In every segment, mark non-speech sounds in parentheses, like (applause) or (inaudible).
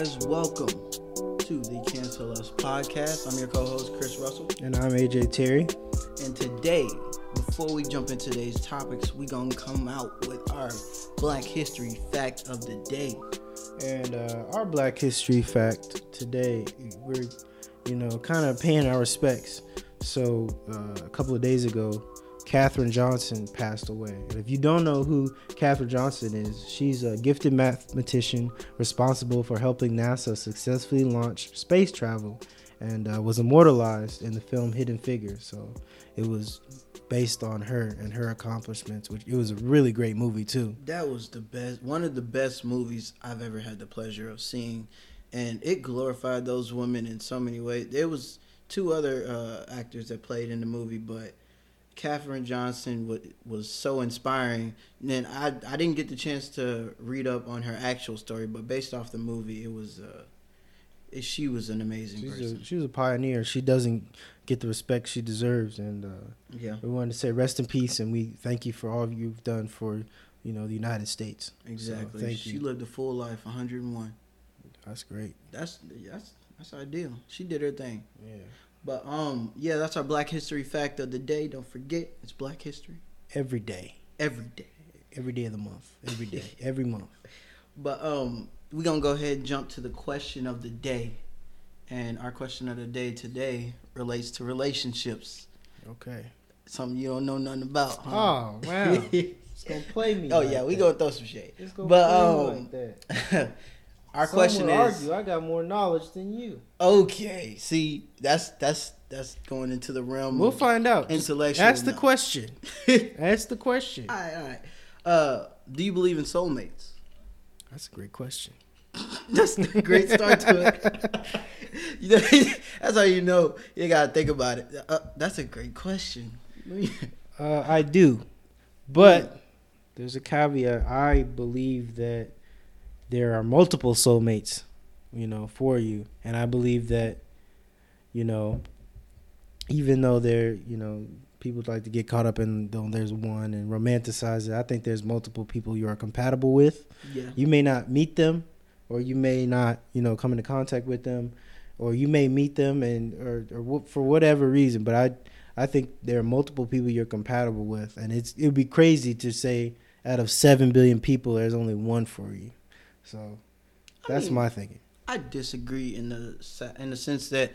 guys? Welcome to the Cancel Us podcast. I'm your co-host Chris Russell, and I'm AJ Terry. And today, before we jump into today's topics, we're gonna come out with our Black History fact of the day. And uh, our Black History fact today, we're you know kind of paying our respects. So uh, a couple of days ago, Katherine Johnson passed away. And if you don't know who Katherine Johnson is, she's a gifted mathematician responsible for helping NASA successfully launch space travel and uh, was immortalized in the film Hidden Figures. So it was based on her and her accomplishments, which it was a really great movie too. That was the best, one of the best movies I've ever had the pleasure of seeing, and it glorified those women in so many ways. There was two other uh, actors that played in the movie, but Katherine Johnson w- was so inspiring. And then I I didn't get the chance to read up on her actual story, but based off the movie, it was uh, it, she was an amazing She's person. A, she was a pioneer. She doesn't get the respect she deserves, and uh, yeah, we wanted to say rest in peace, and we thank you for all you've done for you know the United States. Exactly. So, thank she you. lived a full life, 101. That's great. That's that's that's ideal. She did her thing. Yeah. But um, yeah, that's our Black History fact of the day. Don't forget, it's Black History Every day. every day. Every day of the month. Every day. (laughs) Every month. But um, we're gonna go ahead and jump to the question of the day, and our question of the day today relates to relationships. Okay. Something you don't know nothing about. Huh? Oh wow. (laughs) it's gonna play me. oh like yeah, we that. gonna throw some shade. It's gonna But, play me um, like that. (laughs) our Some question is argue I got more knowledge than you. okay. See, that's that's that's going into the realm. We'll of find out. intellectual. That's the knowledge. question. (laughs) Ask the question. all right, all right. Uh, do you believe in soulmates? That's a great question. (laughs) That's a great start to it. (laughs) You know, that's how you know you gotta think about it. Uh, that's a great question. Uh, I do, but there's a caveat. I believe that there are multiple soulmates, you know, for you, and I believe that, you know, even though there, you know, people like to get caught up in though there's one and romanticize it. I think there's multiple people you are compatible with. Yeah. You may not meet them, or you may not, you know, come into contact with them, or you may meet them and or or for whatever reason. But I I think there are multiple people you're compatible with, and it's it would be crazy to say out of seven billion people, there's only one for you. So I that's mean, my thinking. I disagree in the in the sense that,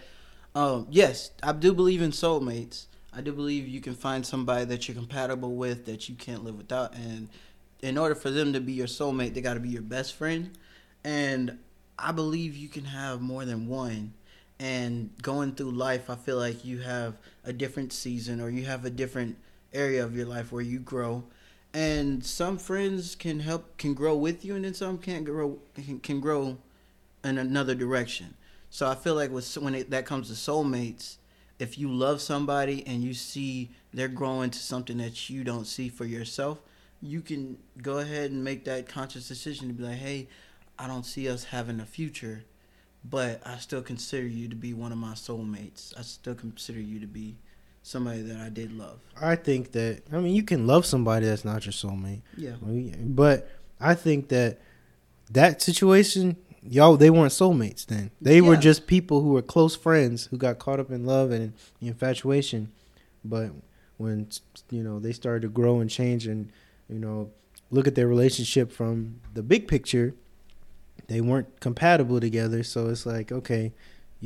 um, yes, I do believe in soulmates. I do believe you can find somebody that you're compatible with that you can't live without, and in order for them to be your soulmate, they got to be your best friend. And I believe you can have more than one. And going through life, I feel like you have a different season or you have a different area of your life where you grow. And some friends can help can grow with you, and then some can't grow can, can grow in another direction. So I feel like with when it, that comes to soulmates, if you love somebody and you see they're growing to something that you don't see for yourself, you can go ahead and make that conscious decision to be like, "Hey, I don't see us having a future, but I still consider you to be one of my soulmates. I still consider you to be somebody that I did love." I think that I mean you can love somebody that's not your soulmate. Yeah. But I think that that situation, y'all, they weren't soulmates then. They were just people who were close friends who got caught up in love and infatuation. But when you know they started to grow and change and you know look at their relationship from the big picture, they weren't compatible together. So it's like, okay,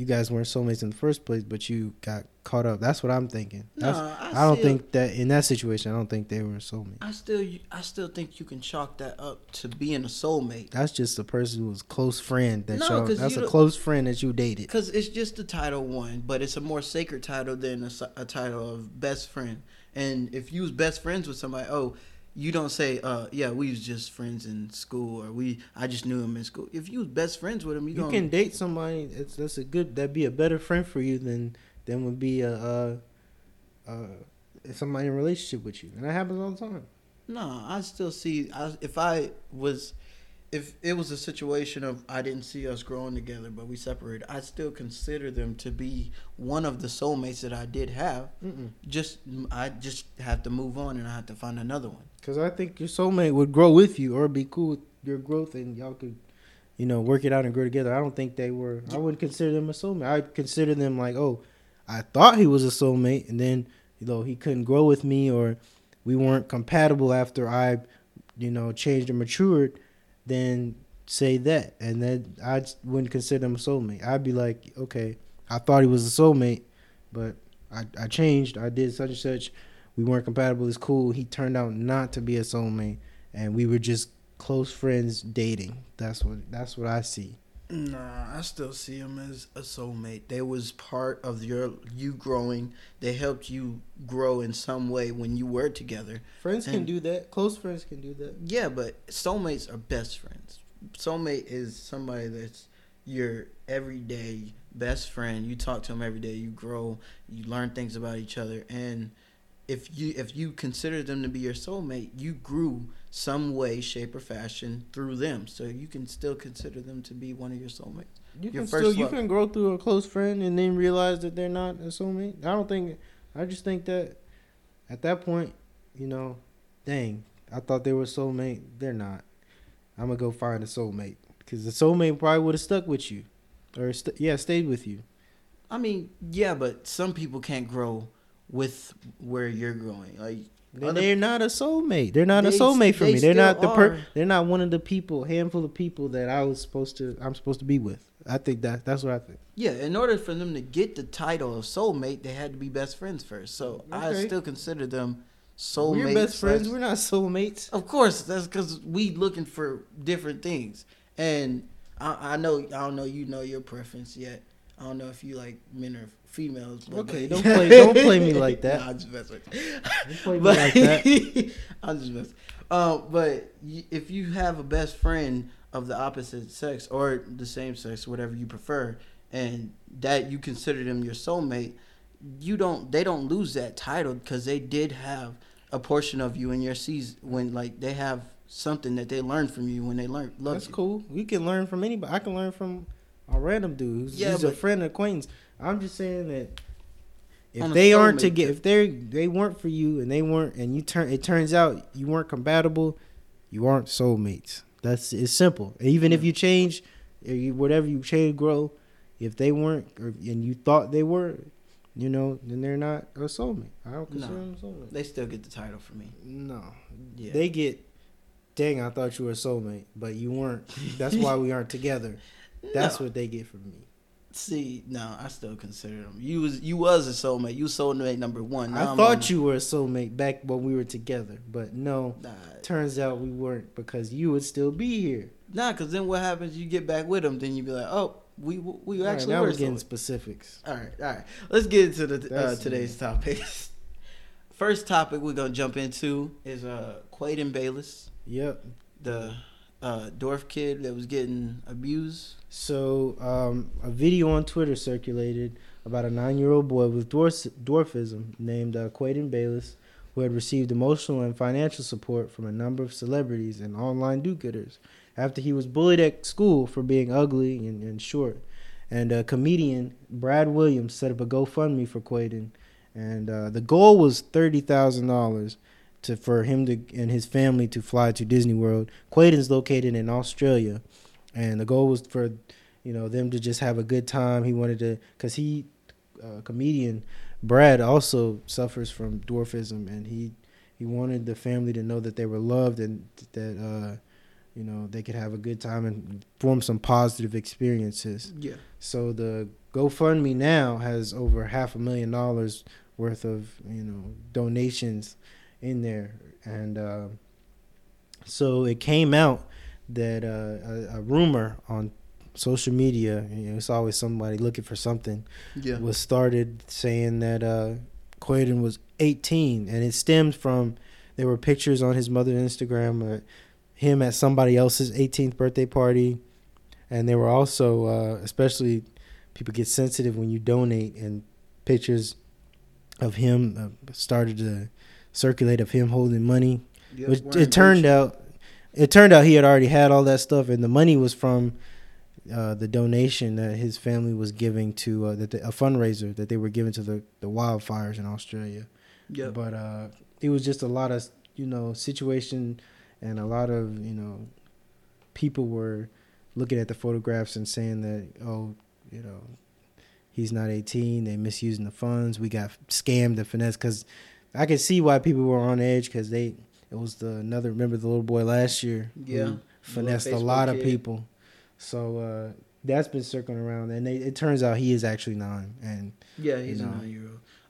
you guys weren't soulmates in the first place, but you got caught up. That's what I'm thinking. That's, No, I I don't still- think that in that situation, I don't think they were soulmates. I still I still think you can chalk that up to being a soulmate. That's just a person who was close friend that No, y'all. That's a close friend that you dated. Because it's just the title one, but it's a more sacred title than a title of best friend. And if you was best friends with somebody, oh, you don't say, uh, yeah, we was just friends in school, or we, I just knew him in school. If you was best friends with him, you, You can date somebody. It's that's a good. That'd be a better friend for you than than would be a uh, uh, somebody in a relationship with you, and that happens all the time. No, I still see. I, if I was, if it was a situation of I didn't see us growing together, but we separated, I still consider them to be one of the soulmates that I did have. Mm-mm. Just I just have to move on, and I have to find another one. Because I think your soulmate would grow with you or be cool with your growth, and y'all could, you know, work it out and grow together. I don't think they were. I wouldn't consider them a soulmate. I consider them like, oh, I thought he was a soulmate, and then you know he couldn't grow with me, or we weren't compatible after I, you know, changed and matured. Then say that, and then I wouldn't consider him a soulmate. I'd be like, okay, I thought he was a soulmate, but I, I changed. I did such and such. We weren't compatible. It's cool. He turned out not to be a soulmate, and we were just close friends dating. That's what that's what I see. Nah, I still see him as a soulmate. They was part of your you growing. They helped you grow in some way when you were together. Friends can do that. Close friends can do that. Yeah, but soulmates are best friends. Soulmate is somebody that's your everyday best friend. You talk to them every day. You grow. You learn things about each other. And if you if you consider them to be your soulmate, you grew some way, shape, or fashion through them. So you can still consider them to be one of your soulmates. You Your can first still you love. can grow through a close friend and then realize that they're not a soulmate. I don't think. I just think that at that point, you know, dang, I thought they were soulmate. They're not. I'm gonna go find a soulmate because the soulmate probably would have stuck with you, or st- yeah, stayed with you. I mean, yeah, but some people can't grow with where you're going. Like Other- they're not a soulmate. They're not a They- soulmate for me. They're not the per. are. They're not one of the people, handful of people that I was supposed to. I'm supposed to be with. I think that that's what I think. Yeah, in order for them to get the title of soulmate, they had to be best friends first. So I still consider them soulmates. We're best friends. We're not soulmates. Of course, that's because we looking for different things, and I, I know I don't know you know your preference yet. I don't know if you like men or females. But Okay, but- don't play- don't play me like that. (laughs) Nah, I'm just messing with you. Don't play me But like that. (laughs) I'm just messing. Um, but if you have a best friend of the opposite sex or the same sex, whatever you prefer, and that you consider them your soulmate, you don't. They don't lose that title because they did have a portion of you in your season when like they have something that they learned from you when they learned That's you. cool. We can learn from anybody. I can learn from a random dude who's, Yeah, who's a friend, acquaintance. I'm just saying that if they aren't to get, if they they weren't for you and they weren't, and you turn, it turns out you weren't compatible, you aren't soulmates. That's it's simple. Even if you change, or you, whatever you change, grow. If they weren't, or, and you thought they were, you know, then they're not a soulmate. I don't consider No. them soulmate. They still get the title for me. No, Yeah. they get. Dang, I thought you were a soulmate, but you weren't. That's why we aren't together. (laughs) That's No. what they get from me. See, no, I still consider them. You was you was a soulmate. You soulmate number one. Now I I'm thought on- you were a soulmate back when we were together, but no. Nah, Turns out we weren't because you would still be here. nah, because then what happens? You get back with them, then you'd be like, oh, we we All right, actually now were getting soulmates. specifics. All right, all right. Let's get into the uh, today's topic. (laughs) First topic we're gonna jump into is uh Quaden Bayless, Yep. the uh, dwarf kid that was getting abused. So, um, a video on Twitter circulated about a nine-year-old boy with dwarf- dwarfism named uh, Quaden Bayless, who had received emotional and financial support from a number of celebrities and online do-gooders after he was bullied at school for being ugly and, and short. And uh, comedian Brad Williams set up a GoFundMe for Quaden, and uh, the goal was thirty thousand dollars to for him to and his family to fly to Disney World. Quaden's located in Australia, and the goal was for you know them to just have a good time. He wanted to because he uh, comedian Brad also suffers from dwarfism, and he he wanted the family to know that they were loved and that uh, you know they could have a good time and form some positive experiences. Yeah. So the GoFundMe now has over half a million dollars worth of you know donations in there, and uh, so it came out that uh, a, a rumor on social media, you know, it's always somebody looking for something, Yeah. was started saying that uh, Quaden was 18, and it stemmed from there were pictures on his mother's Instagram, uh, him at somebody else's 18th birthday party, and there were also, uh, especially people get sensitive when you donate, and pictures of him uh, started to circulate of him holding money. Yep, Which it turned out, it turned out he had already had all that stuff, and the money was from uh, the donation that his family was giving to uh, that the, a fundraiser that they were giving to the, the wildfires in Australia. Yep. But uh, it was just a lot of you know situation, and a lot of you know people were looking at the photographs and saying that oh, you know, he's not 18. They misusing the funds. We got scammed and finesse because I can see why people were on edge because they it was the another remember the little boy last year Yeah. finessed a lot of kid. people. So uh, that's been circling around, and they, it turns out he is actually nine. And Yeah, he's You a nine year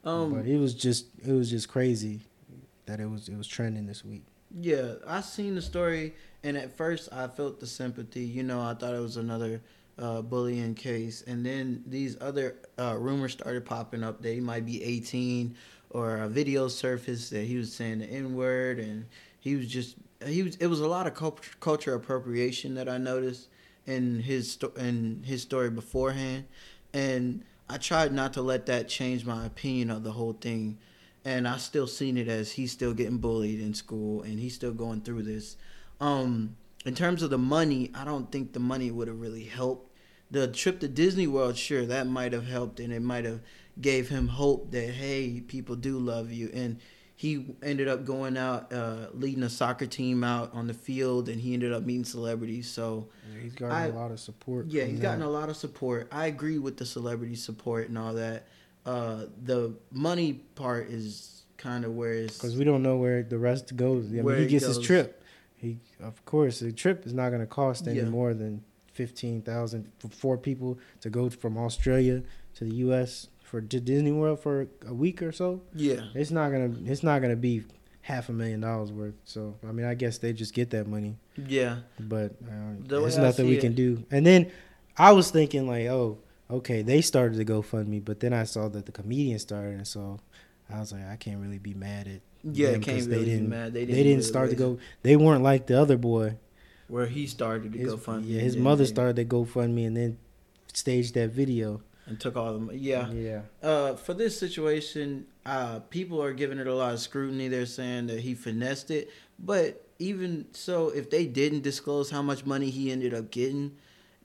old. but Um, it was just it was just crazy that it was it was trending this week. yeah, I seen the story, and at first I felt the sympathy. You know, I thought it was another uh, bullying case, and then these other uh, rumors started popping up that he might be 18, or a video surfaced that he was saying the N word, and he was just he was. It was a lot of cult- culture appropriation that I noticed in his in his story beforehand, and I tried not to let that change my opinion of the whole thing. And I still seen it as he's still getting bullied in school and he's still going through this. Um, in terms of the money, I don't think the money would have really helped. The trip to Disney World, sure, that might have helped and it might have gave him hope that hey, people do love you. And he ended up going out, uh, leading a soccer team out on the field, and he ended up meeting celebrities. So he's gotten I- a lot of support. yeah, he's that. gotten a lot of support. I agree with the celebrity support and all that. Uh, the money part is kind of where it's because we don't know where the rest goes. I mean, Where he gets his trip. He, of course, the trip is not going to cost any Yeah. more than fifteen thousand for four people to go from Australia to the U.S. for Disney World for a week or so. yeah, It's not gonna. It's not gonna be half a million dollars worth. So I mean, I guess they just get that money, yeah, but uh, The there's nothing we it- can do. And then I was thinking like, oh, okay, they started to GoFundMe, but then I saw that the comedian started, and so I was like, I can't really be mad at yeah. them Can't really they didn't. mad. They They didn't, didn't, start to go. They weren't like the other boy. where he started to His, go fund. yeah, his mother started the GoFundMe and then staged that video. And took all the money. Yeah, yeah. uh, for this situation, uh, people are giving it a lot of scrutiny. They're saying that he finessed it, but even so, if they didn't disclose how much money he ended up getting,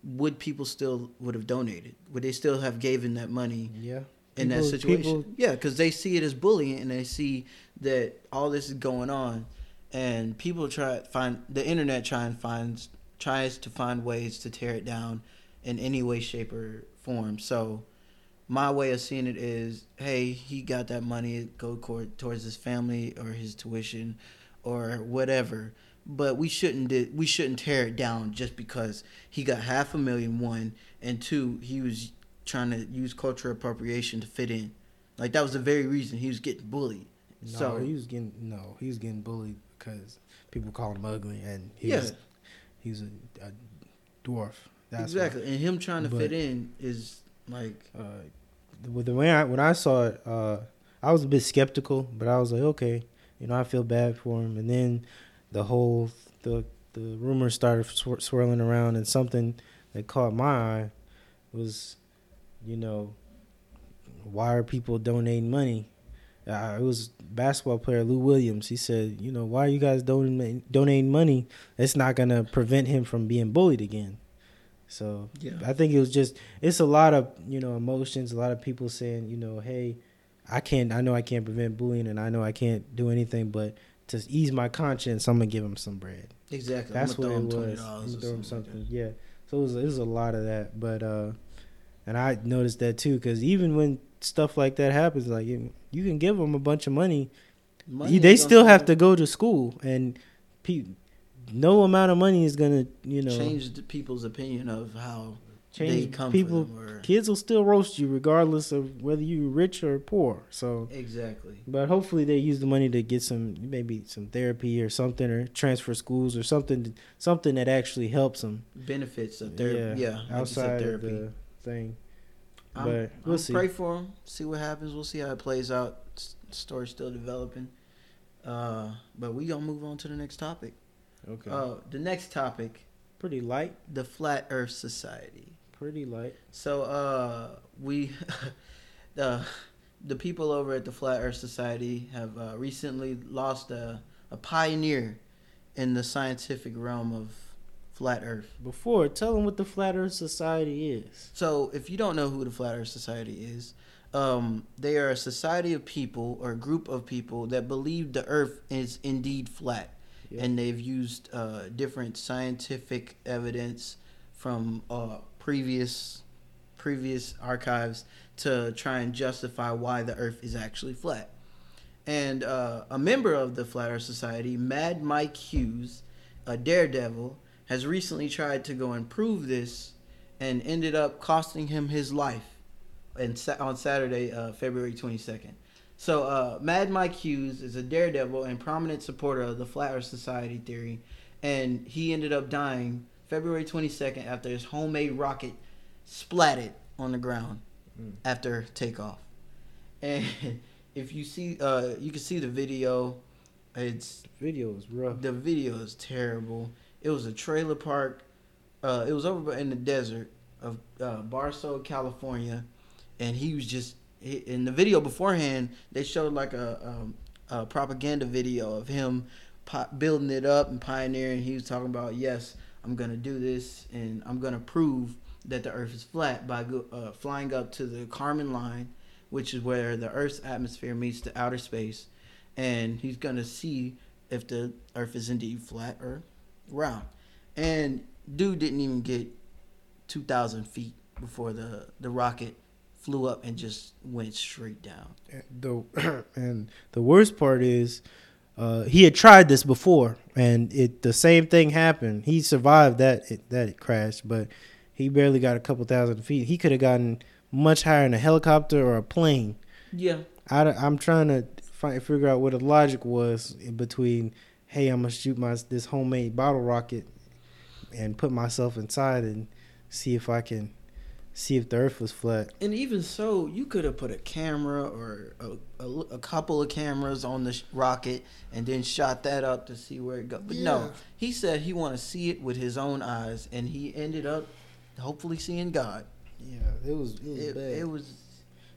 would people still would have donated? Would they still have given that money Yeah. in that situation? people- yeah, because they see it as bullying and they see that all this is going on, and people try find the internet try and finds tries to find ways to tear it down in any way, shape, or form. So my way of seeing it is, hey, he got that money go towards his family or his tuition or whatever. But we shouldn't di- we shouldn't tear it down just because he got half a million one and two he was trying to use cultural appropriation to fit in. Like that was the very reason he was getting bullied. No, so he was getting no, he was getting bullied because people called him ugly and he yeah, was he was a, a dwarf. That's exactly. And him trying to But- fit in is like Uh, with the way I when I saw it, uh, I was a bit skeptical, but I was like, okay, you know, I feel bad for him. And then the whole the the rumors started swir- swirling around, and something that caught my eye was, you know, why are people donating money? Uh, it was basketball player Lou Williams. He said, you know, why are you guys donating donating money? It's not gonna prevent him from being bullied again. So yeah. I think it was just it's a lot of you know emotions, a lot of people saying you know, hey, I can't, I know I can't prevent bullying, and I know I can't do anything, but to ease my conscience, I'm gonna give him some bread. Exactly. That's I'm what it was. $20 Throw him something like yeah. So it was, it was a lot of that, but uh, and I noticed that too, because even when stuff like that happens, like you, you can give them a bunch of money. Money they still have to go to school, and pe- no amount of money is gonna you know change the people's opinion of how they change come people. or Kids will still roast you regardless of whether you're rich or poor. So, exactly. but hopefully they use the money to get some maybe some therapy or something, or transfer schools or something, something that actually helps them. benefits of therapy. Yeah, you outside of therapy. the thing. I'm, but we'll I'm see. Pray for them. See what happens. We'll see how it plays out. S- Story's still developing. Uh, but we gonna move on to the next topic. Okay. Uh, the next topic, pretty light. the Flat Earth Society. Pretty light. So uh, we, (laughs) the the people over at the Flat Earth Society have uh, recently lost a, a pioneer in the scientific realm of flat Earth. Before, tell them what the Flat Earth Society is. So, if you don't know who the Flat Earth Society is, um, they are a society of people or a group of people that believe the Earth is indeed flat, And they've used uh, different scientific evidence from uh, previous previous archives to try and justify why the Earth is actually flat. And uh, a member of the Flat Earth Society, Mad Mike Hughes, a daredevil, has recently tried to go and prove this, and ended up costing him his life. And on Saturday, uh, February twenty second. So, uh, Mad Mike Hughes is a daredevil and prominent supporter of the Flat Earth Society theory, and he ended up dying February 22nd after his homemade rocket splatted on the ground mm. after takeoff. And (laughs) if you see, uh, you can see the video. It's the video is rough. The video is terrible. It was a trailer park. Uh, it was over in the desert of uh, Barstow, California, and he was just in the video beforehand. They showed like a, a, um, a propaganda video of him building it up and pioneering. He was talking about yes, I'm gonna do this, and I'm gonna prove that the Earth is flat by uh, flying up to the Kármán line, which is where the Earth's atmosphere meets the outer space, and he's gonna see if the Earth is indeed flat or round. And dude didn't even get two thousand feet before the the rocket flew up and just went straight down. The (clears throat) and the worst part is uh, he had tried this before, and it the same thing happened. He survived that it, that it crashed, but he barely got a couple thousand feet. He could have gotten much higher in a helicopter or a plane. Yeah, I, am trying to find figure out what the logic was between, hey, I'm gonna shoot my this homemade bottle rocket, and put myself inside and see if I can see if the Earth was flat. And even so, you could have put a camera or a, a, a couple of cameras on the sh- rocket and then shot that up to see where it goes. But yeah. no, he said he want to see it with his own eyes, and he ended up hopefully seeing God. Yeah, it was it was it, bad. It was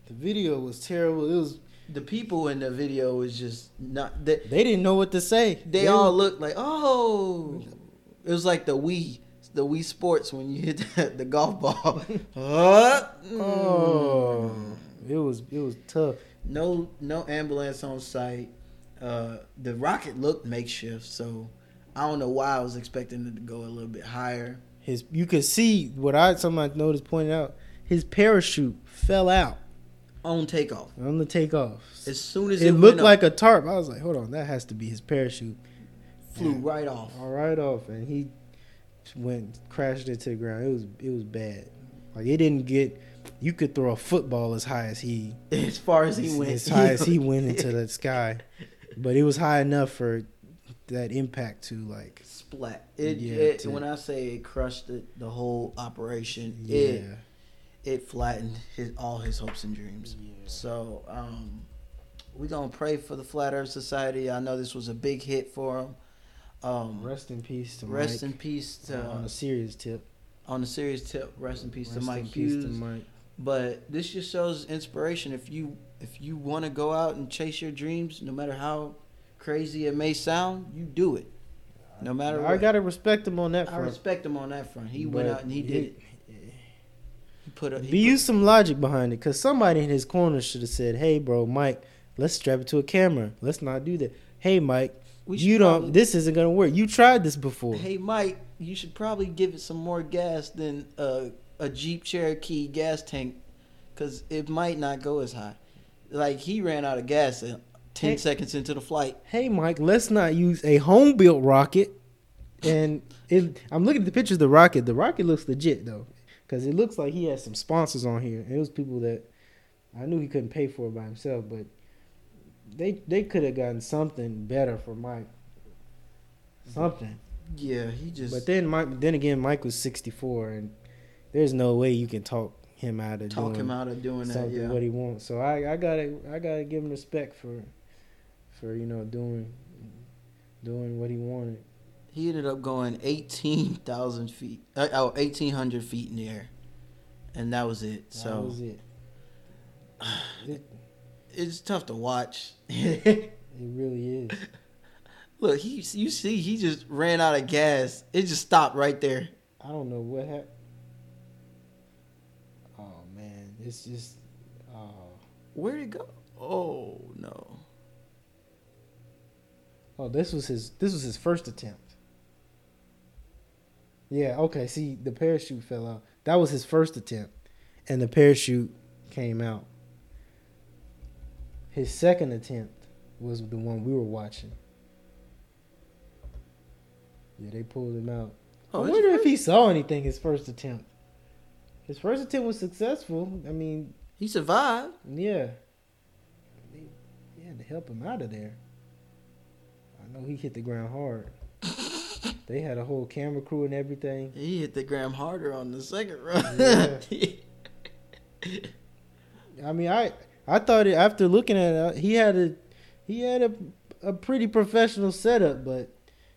the video was terrible. It was the people in the video was just not they, they didn't know what to say. They, they all looked like oh, it was like the Wii the Wii Sports when you hit (laughs) the, the golf ball. (laughs) oh, it was it was tough. No no ambulance on site. Uh, the rocket looked makeshift, so I don't know why I was expecting it to go a little bit higher. His you could see what I somebody noticed pointed out. His parachute fell out on takeoff. On the takeoff. As soon as it, it looked like a tarp, I was like, "Hold on, that has to be his parachute." Flew right off. All right off, and he went crashed into the ground. It was it was bad. Like it didn't get. You could throw a football as high as he, as far as he went, as high as he (laughs) went into the sky, but it was high enough for that impact to like splat. It, yeah, it to, when I say it crushed it, the whole operation. Yeah. It it flattened his all his hopes and dreams. Yeah. So um, we gonna pray for the Flat Earth Society. I know this was a big hit for them. Um, rest in peace to rest Mike. in peace to uh, on a serious tip. On a serious tip, rest in peace rest to Mike Hughes. To Mike. But this just shows inspiration. If you if you want to go out and chase your dreams, no matter how crazy it may sound, you do it. No matter I what. gotta respect him on that front. I respect him on that front. He but went out and he did it. He put a. He use some logic behind it, cause somebody in his corner should have said, "Hey, bro, Mike, let's strap it to a camera. Let's not do that. Hey, Mike, you don't. Probably, this isn't gonna work. You tried this before. Hey, Mike, you should probably give it some more gas than uh, a Jeep Cherokee gas tank, cause it might not go as high. Like he ran out of gas ten hey, seconds into the flight. Hey, Mike, let's not use a home built rocket. (laughs) And it, I'm looking at the pictures of the rocket. The rocket looks legit though, cause it looks like he has some sponsors on here. It was people that I knew he couldn't pay for it by himself, but they they could have gotten something better for Mike. Something. Yeah, he just. But then Mike, then again, Mike was sixty four, and there's no way you can talk him out of talk him out of doing that. Yeah, what he wants. So I I gotta I gotta give him respect for for you know doing doing what he wanted. He ended up going eighteen thousand feet, uh, oh, eighteen hundred feet in the air, and that was it. That so was it. (sighs) it it's tough to watch. (laughs) it really is. (laughs) Look, he you see he just ran out of gas. It just stopped right there. I don't know what happened. Oh man, it's just oh. Where'd it go? Oh no. Oh, this was his this was his first attempt. Yeah, okay. See, the parachute fell out. That was his first attempt, and the parachute came out. His second attempt was the one we were watching. Yeah, they pulled him out. Oh, I wonder if he saw anything his first attempt. His first attempt was successful. I mean, He survived. yeah. They, they had to help him out of there. I know he hit the ground hard. (laughs) they had a whole camera crew and everything. He hit the ground harder on the second run. (laughs) I mean, I I thought it, after looking at it, he had a he had a a pretty professional setup, but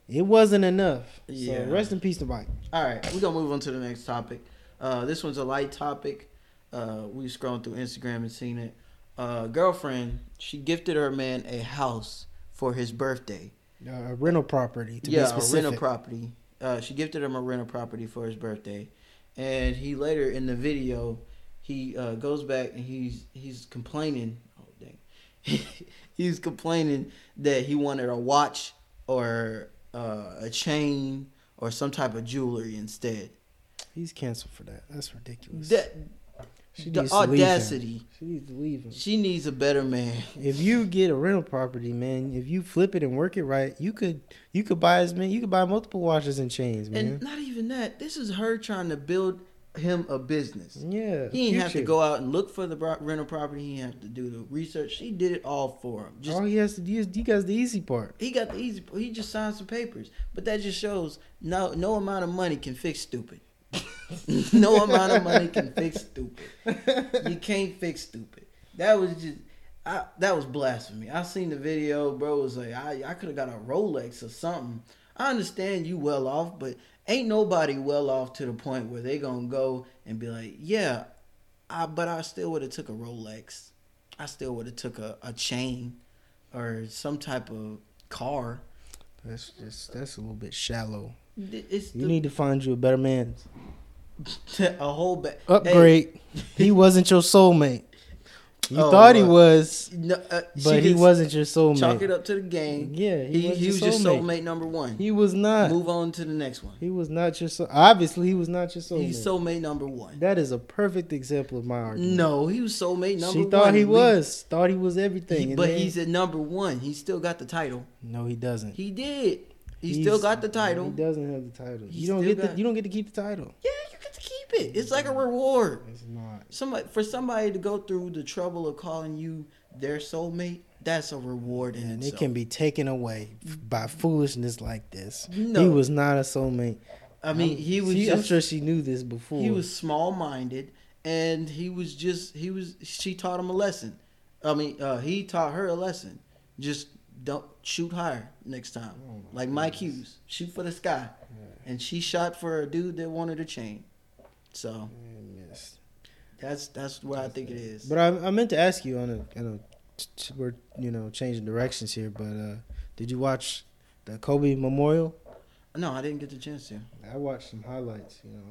it wasn't enough. Yeah. So rest in peace to Mike. All right, we're gonna move on to the next topic. Uh, this one's a light topic. Uh, we scrolling through Instagram and seen it. Uh, girlfriend, she gifted her man a house for his birthday. Uh, a rental property to yeah, a rental property. Uh, she gifted him a rental property for his birthday, and he later in the video, he uh, goes back and he's he's complaining. Oh dang, (laughs) he's complaining that he wanted a watch or uh, a chain or some type of jewelry instead. He's canceled for that. That's ridiculous. That she the needs to leave him. audacity. She needs to leave him. She needs a better man. If you get a rental property, man, if you flip it and work it right, you could you could buy as many. You could buy multiple watches and chains, man. And not even that. This is her trying to build him a business. yeah, He didn't have to go out and look for the rental property. He didn't have to do the research. She did it all for him. Just All he has to do is he got the easy part. he got the easy. He just signed some papers. But that just shows no no amount of money can fix stupid. (laughs) no amount of money can fix stupid. You can't fix stupid. That was just. I, that was blasphemy. I seen the video, bro. Was like I, I could have got a Rolex or something. I understand you well off, but ain't nobody well off to the point where they gonna go and be like, yeah, I, but I still would have took a Rolex. I still would have took a, a chain or some type of car. That's just that's a little bit shallow. It's You the, need to find you a better man. (laughs) a whole ba- Upgrade. he wasn't your soulmate. You Oh, thought he uh, was, no, uh, but he wasn't your soulmate. Chalk it up to the game. Yeah, He, he, he, was was, your soulmate. soulmate number one. He was not. Move on to the next one. He was not your soul. Obviously, he was not your soulmate. He's soulmate number one. that is a perfect example of my argument. No, he was soulmate number one. she one. thought he was. Thought he was everything. he- but then- he's at number one. He still got the title. no, he doesn't. He did. He He's- still got the title. He doesn't have the title. He You don't get the. You don't get to keep the title. Yeah, you get to keep it. It's like a reward. It's not. Somebody for somebody to go through the trouble of calling you their soulmate. That's a reward in And it can be taken away by foolishness like this. No. He was not a soulmate. I mean, he was. She, I'm sure she knew this before. he was small minded, and he was just. He was. She taught him a lesson. I mean, uh, he taught her a lesson. Just don't shoot higher next time. Oh my like Mike. Hughes, shoot for the sky, and she shot for a dude that wanted a chain. So yes. that's that's what I think it is. But I, I meant to ask you on a, on a t- we're you know changing directions here. But uh, did you watch the Kobe Memorial? no, I didn't get the chance to. I watched some highlights. You know,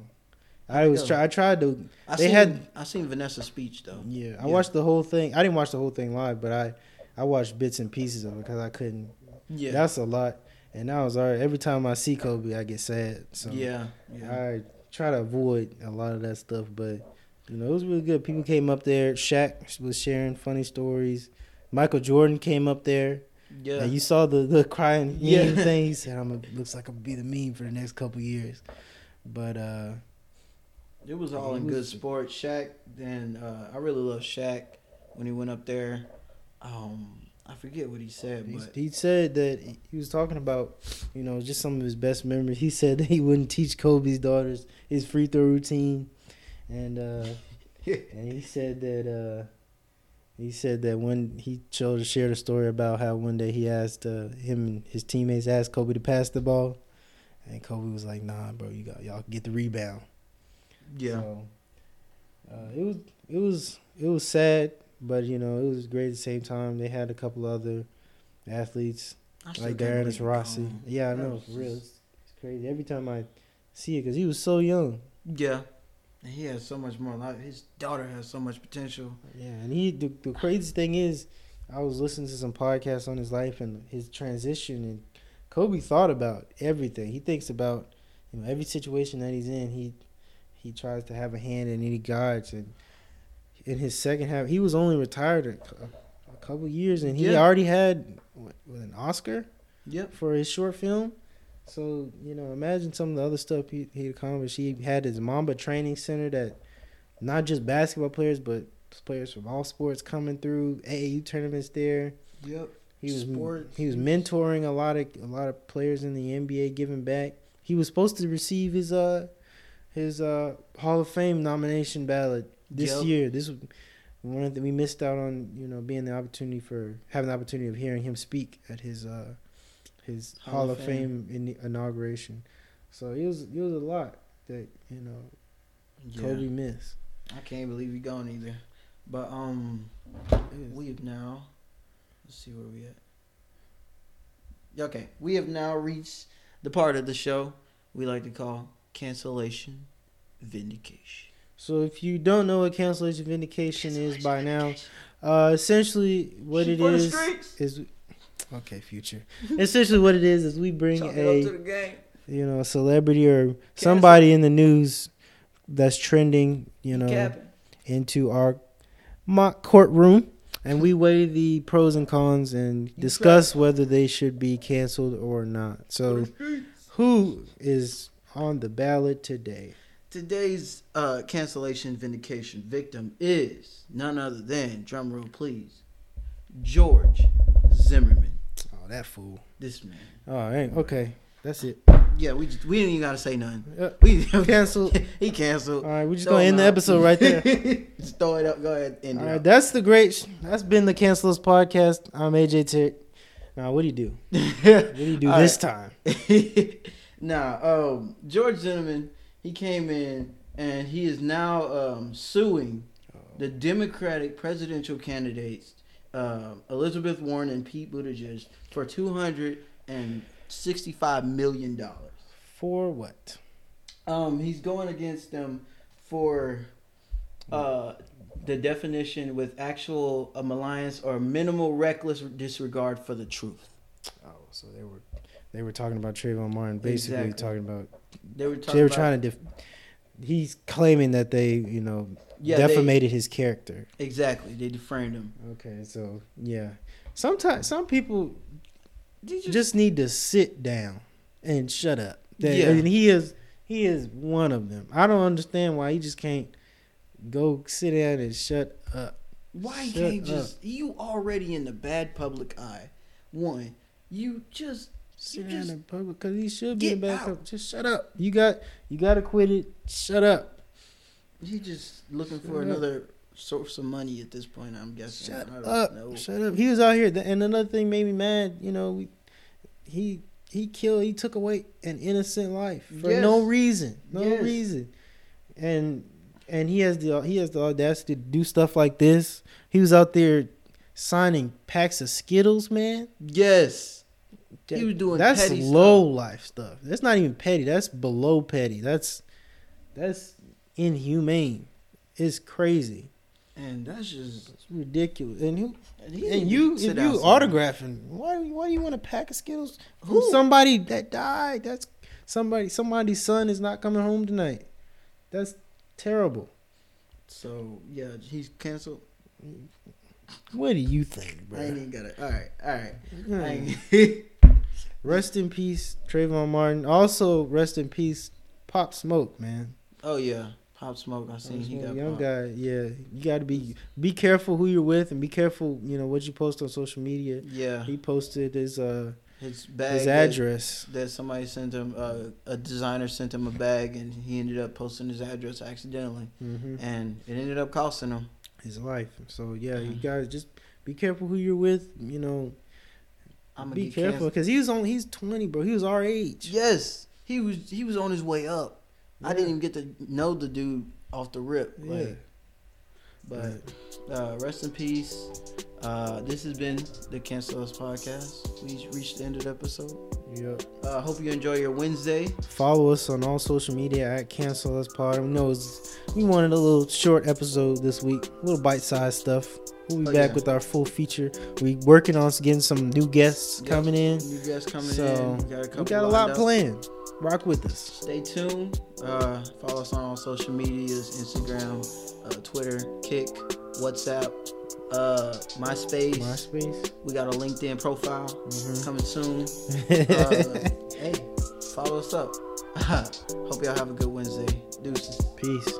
I was try. I tried to. I They seen, had- I seen Vanessa's speech though. Yeah, I Yeah. watched the whole thing. I didn't watch the whole thing live, but I I watched bits and pieces of it because I couldn't. Yeah, That's a lot. And I was alright. Every time I see Kobe, I get sad. So yeah, yeah. I try to avoid a lot of that stuff, but you know, it was really good. People came up there. Shaq was sharing funny stories. Michael Jordan came up there. yeah. And you saw the, the crying meme Yeah. thing. (laughs) He said, "I'm a, looks like I'm gonna be the meme for the next couple years." But uh, It was all in was- good sport. Shaq, then uh, I really love Shaq when he went up there. Um, I forget what he said, he, but he said that he was talking about, you know, just some of his best memories. He said that he wouldn't teach Kobe's daughters his free throw routine, and uh, (laughs) and he said that uh, he said that when he showed shared a story about how one day he asked uh, him and his teammates asked Kobe to pass the ball, and Kobe was like, "Nah, bro, you got y'all get the rebound." yeah, So, uh, it was it was it was sad, but you know it was great at the same time. They had a couple other athletes like can't Diana Taurasi. gone. Yeah, I That know was for real. It's, it's crazy every time I see it because he was so young. Yeah, and he has so much more life. His daughter has so much potential. Yeah, and he the, the crazy thing is, I was listening to some podcasts on his life and his transition, and Kobe thought about everything. He thinks about you know every situation that he's in, he he tries to have a hand in any guards. And in his second half, he was only retired a, a couple years, and he Yeah. already had what, an Oscar Yep. for his short film. So you know, imagine some of the other stuff he he accomplished. He had his Mamba Training Center that not just basketball players, but players from all sports coming through AAU tournaments there. Yep. He was Sports. he was mentoring a lot of a lot of players in the NBA, giving back. He was supposed to receive his uh his uh Hall of Fame nomination ballot this Yep. year. This one of the, we missed out on you know being the opportunity for having the opportunity of hearing him speak at his uh his Hall, of Fame, in inauguration. So it was it was a lot that you know Yeah. Kobe missed. I can't believe he's gone either. But um, we have now. Let's see where we at. Okay, we have now reached the part of the show we like to call cancellation vindication. So if you don't know what cancellation vindication is by now, uh, essentially what it For the is okay. Future. (laughs) essentially what it is is we bring Chalk it up to a game. you know a celebrity or somebody in the news that's trending you know Capping. into our mock courtroom. And we weigh the pros and cons and discuss whether they should be canceled or not. So, who is on the ballot today? Today's uh, cancellation vindication victim is none other than drumroll please, George Zimmerman. Oh, that fool. This man. All right. Okay. That's it. Yeah, we just, we didn't even gotta say nothing. Uh, (laughs) We Canceled. (laughs) he canceled. All right. We're just Throw going to him end the episode right there. (laughs) just throw it up. Go ahead. End All it right. up. That's the great. That's been the Cancelers podcast. I'm AJ Tick. Now, what do you do? What do you do All this right. time? nah, um, George Zimmerman, he came in and he is now um, suing the Democratic presidential candidates, um Elizabeth Warren and Pete Buttigieg, for two hundred and sixty-five million dollars. For what? Um, he's going against them for uh, the definition with actual uh, malice or minimal reckless disregard for the truth. Oh, so they were they were talking about Trayvon Martin. Basically, Exactly. talking about They were talking they were trying to. Def- he's claiming that they, you know, Yeah, they- his character. Exactly, they defamed him. Okay, so yeah, sometimes some people They just, need to sit down and shut up. That- Yeah. and he is he is one of them. I don't understand why he just can't go sit down and shut up. Why Shut can't up. just you already in the bad public eye? One, you just Sit down just in public because he should be in get back out. Just shut up. You got you got to quit it. Shut up. you just looking Shut for up. another source of money at this point. I'm guessing. Shut I don't up. know. Shut up. He was out here, and another thing made me mad. You know, we, he he killed. He took away an innocent life for Yes. no reason. No Yes. reason. And and he has the he has the audacity to do stuff like this. He was out there signing packs of Skittles, man. Yes, he was doing That's petty low stuff. life stuff. That's not even petty. That's below petty. That's that's inhumane. It's crazy. and that's just It's ridiculous. And who and, and you, if you autographing, why, why do you want a pack of Skittles from Who? somebody that died? That's somebody. Somebody's son is not coming home tonight. That's terrible. So yeah, he's canceled. What do you think, bro? I ain't even got it. All right, all right. I ain't- (laughs) Rest in peace, Trayvon Martin. Also, rest in peace, Pop Smoke, man. oh yeah, Pop Smoke. I seen he got young popped. guy. Yeah, you got to be be careful who you're with, and be careful, you know, what you post on social media. Yeah, He posted his uh his bag. his address. that somebody sent him uh, a designer sent him a bag and he ended up posting his address accidentally mm-hmm. and it ended up costing him his life. So yeah, you Mhm. guys just be careful who you're with. You know, i'm gonna be careful because he was on. He's 20, bro. He was our age. yes he was he was on his way up i didn't even get to know the dude off the rip Yeah. like but uh, rest in peace uh, this has been the cancel us podcast we reached the end of the episode Yep. uh, I hope you enjoy your wednesday Follow us on all social media at Cancel Us Pod. We know it's, we wanted a little short episode this week, a little bite-sized stuff. We'll be Oh, back yeah. with our full feature. We working on getting some new guests coming in. you guys coming So in we got a we got a lot up. planned. rock with us. Stay tuned. Uh, follow us on all social medias: Instagram, uh, Twitter, Kick, WhatsApp, uh, MySpace. MySpace. We got a LinkedIn profile Mhm. coming soon. (laughs) Uh, hey, follow us up. (laughs) Hope y'all have a good Wednesday. Deuces. Peace.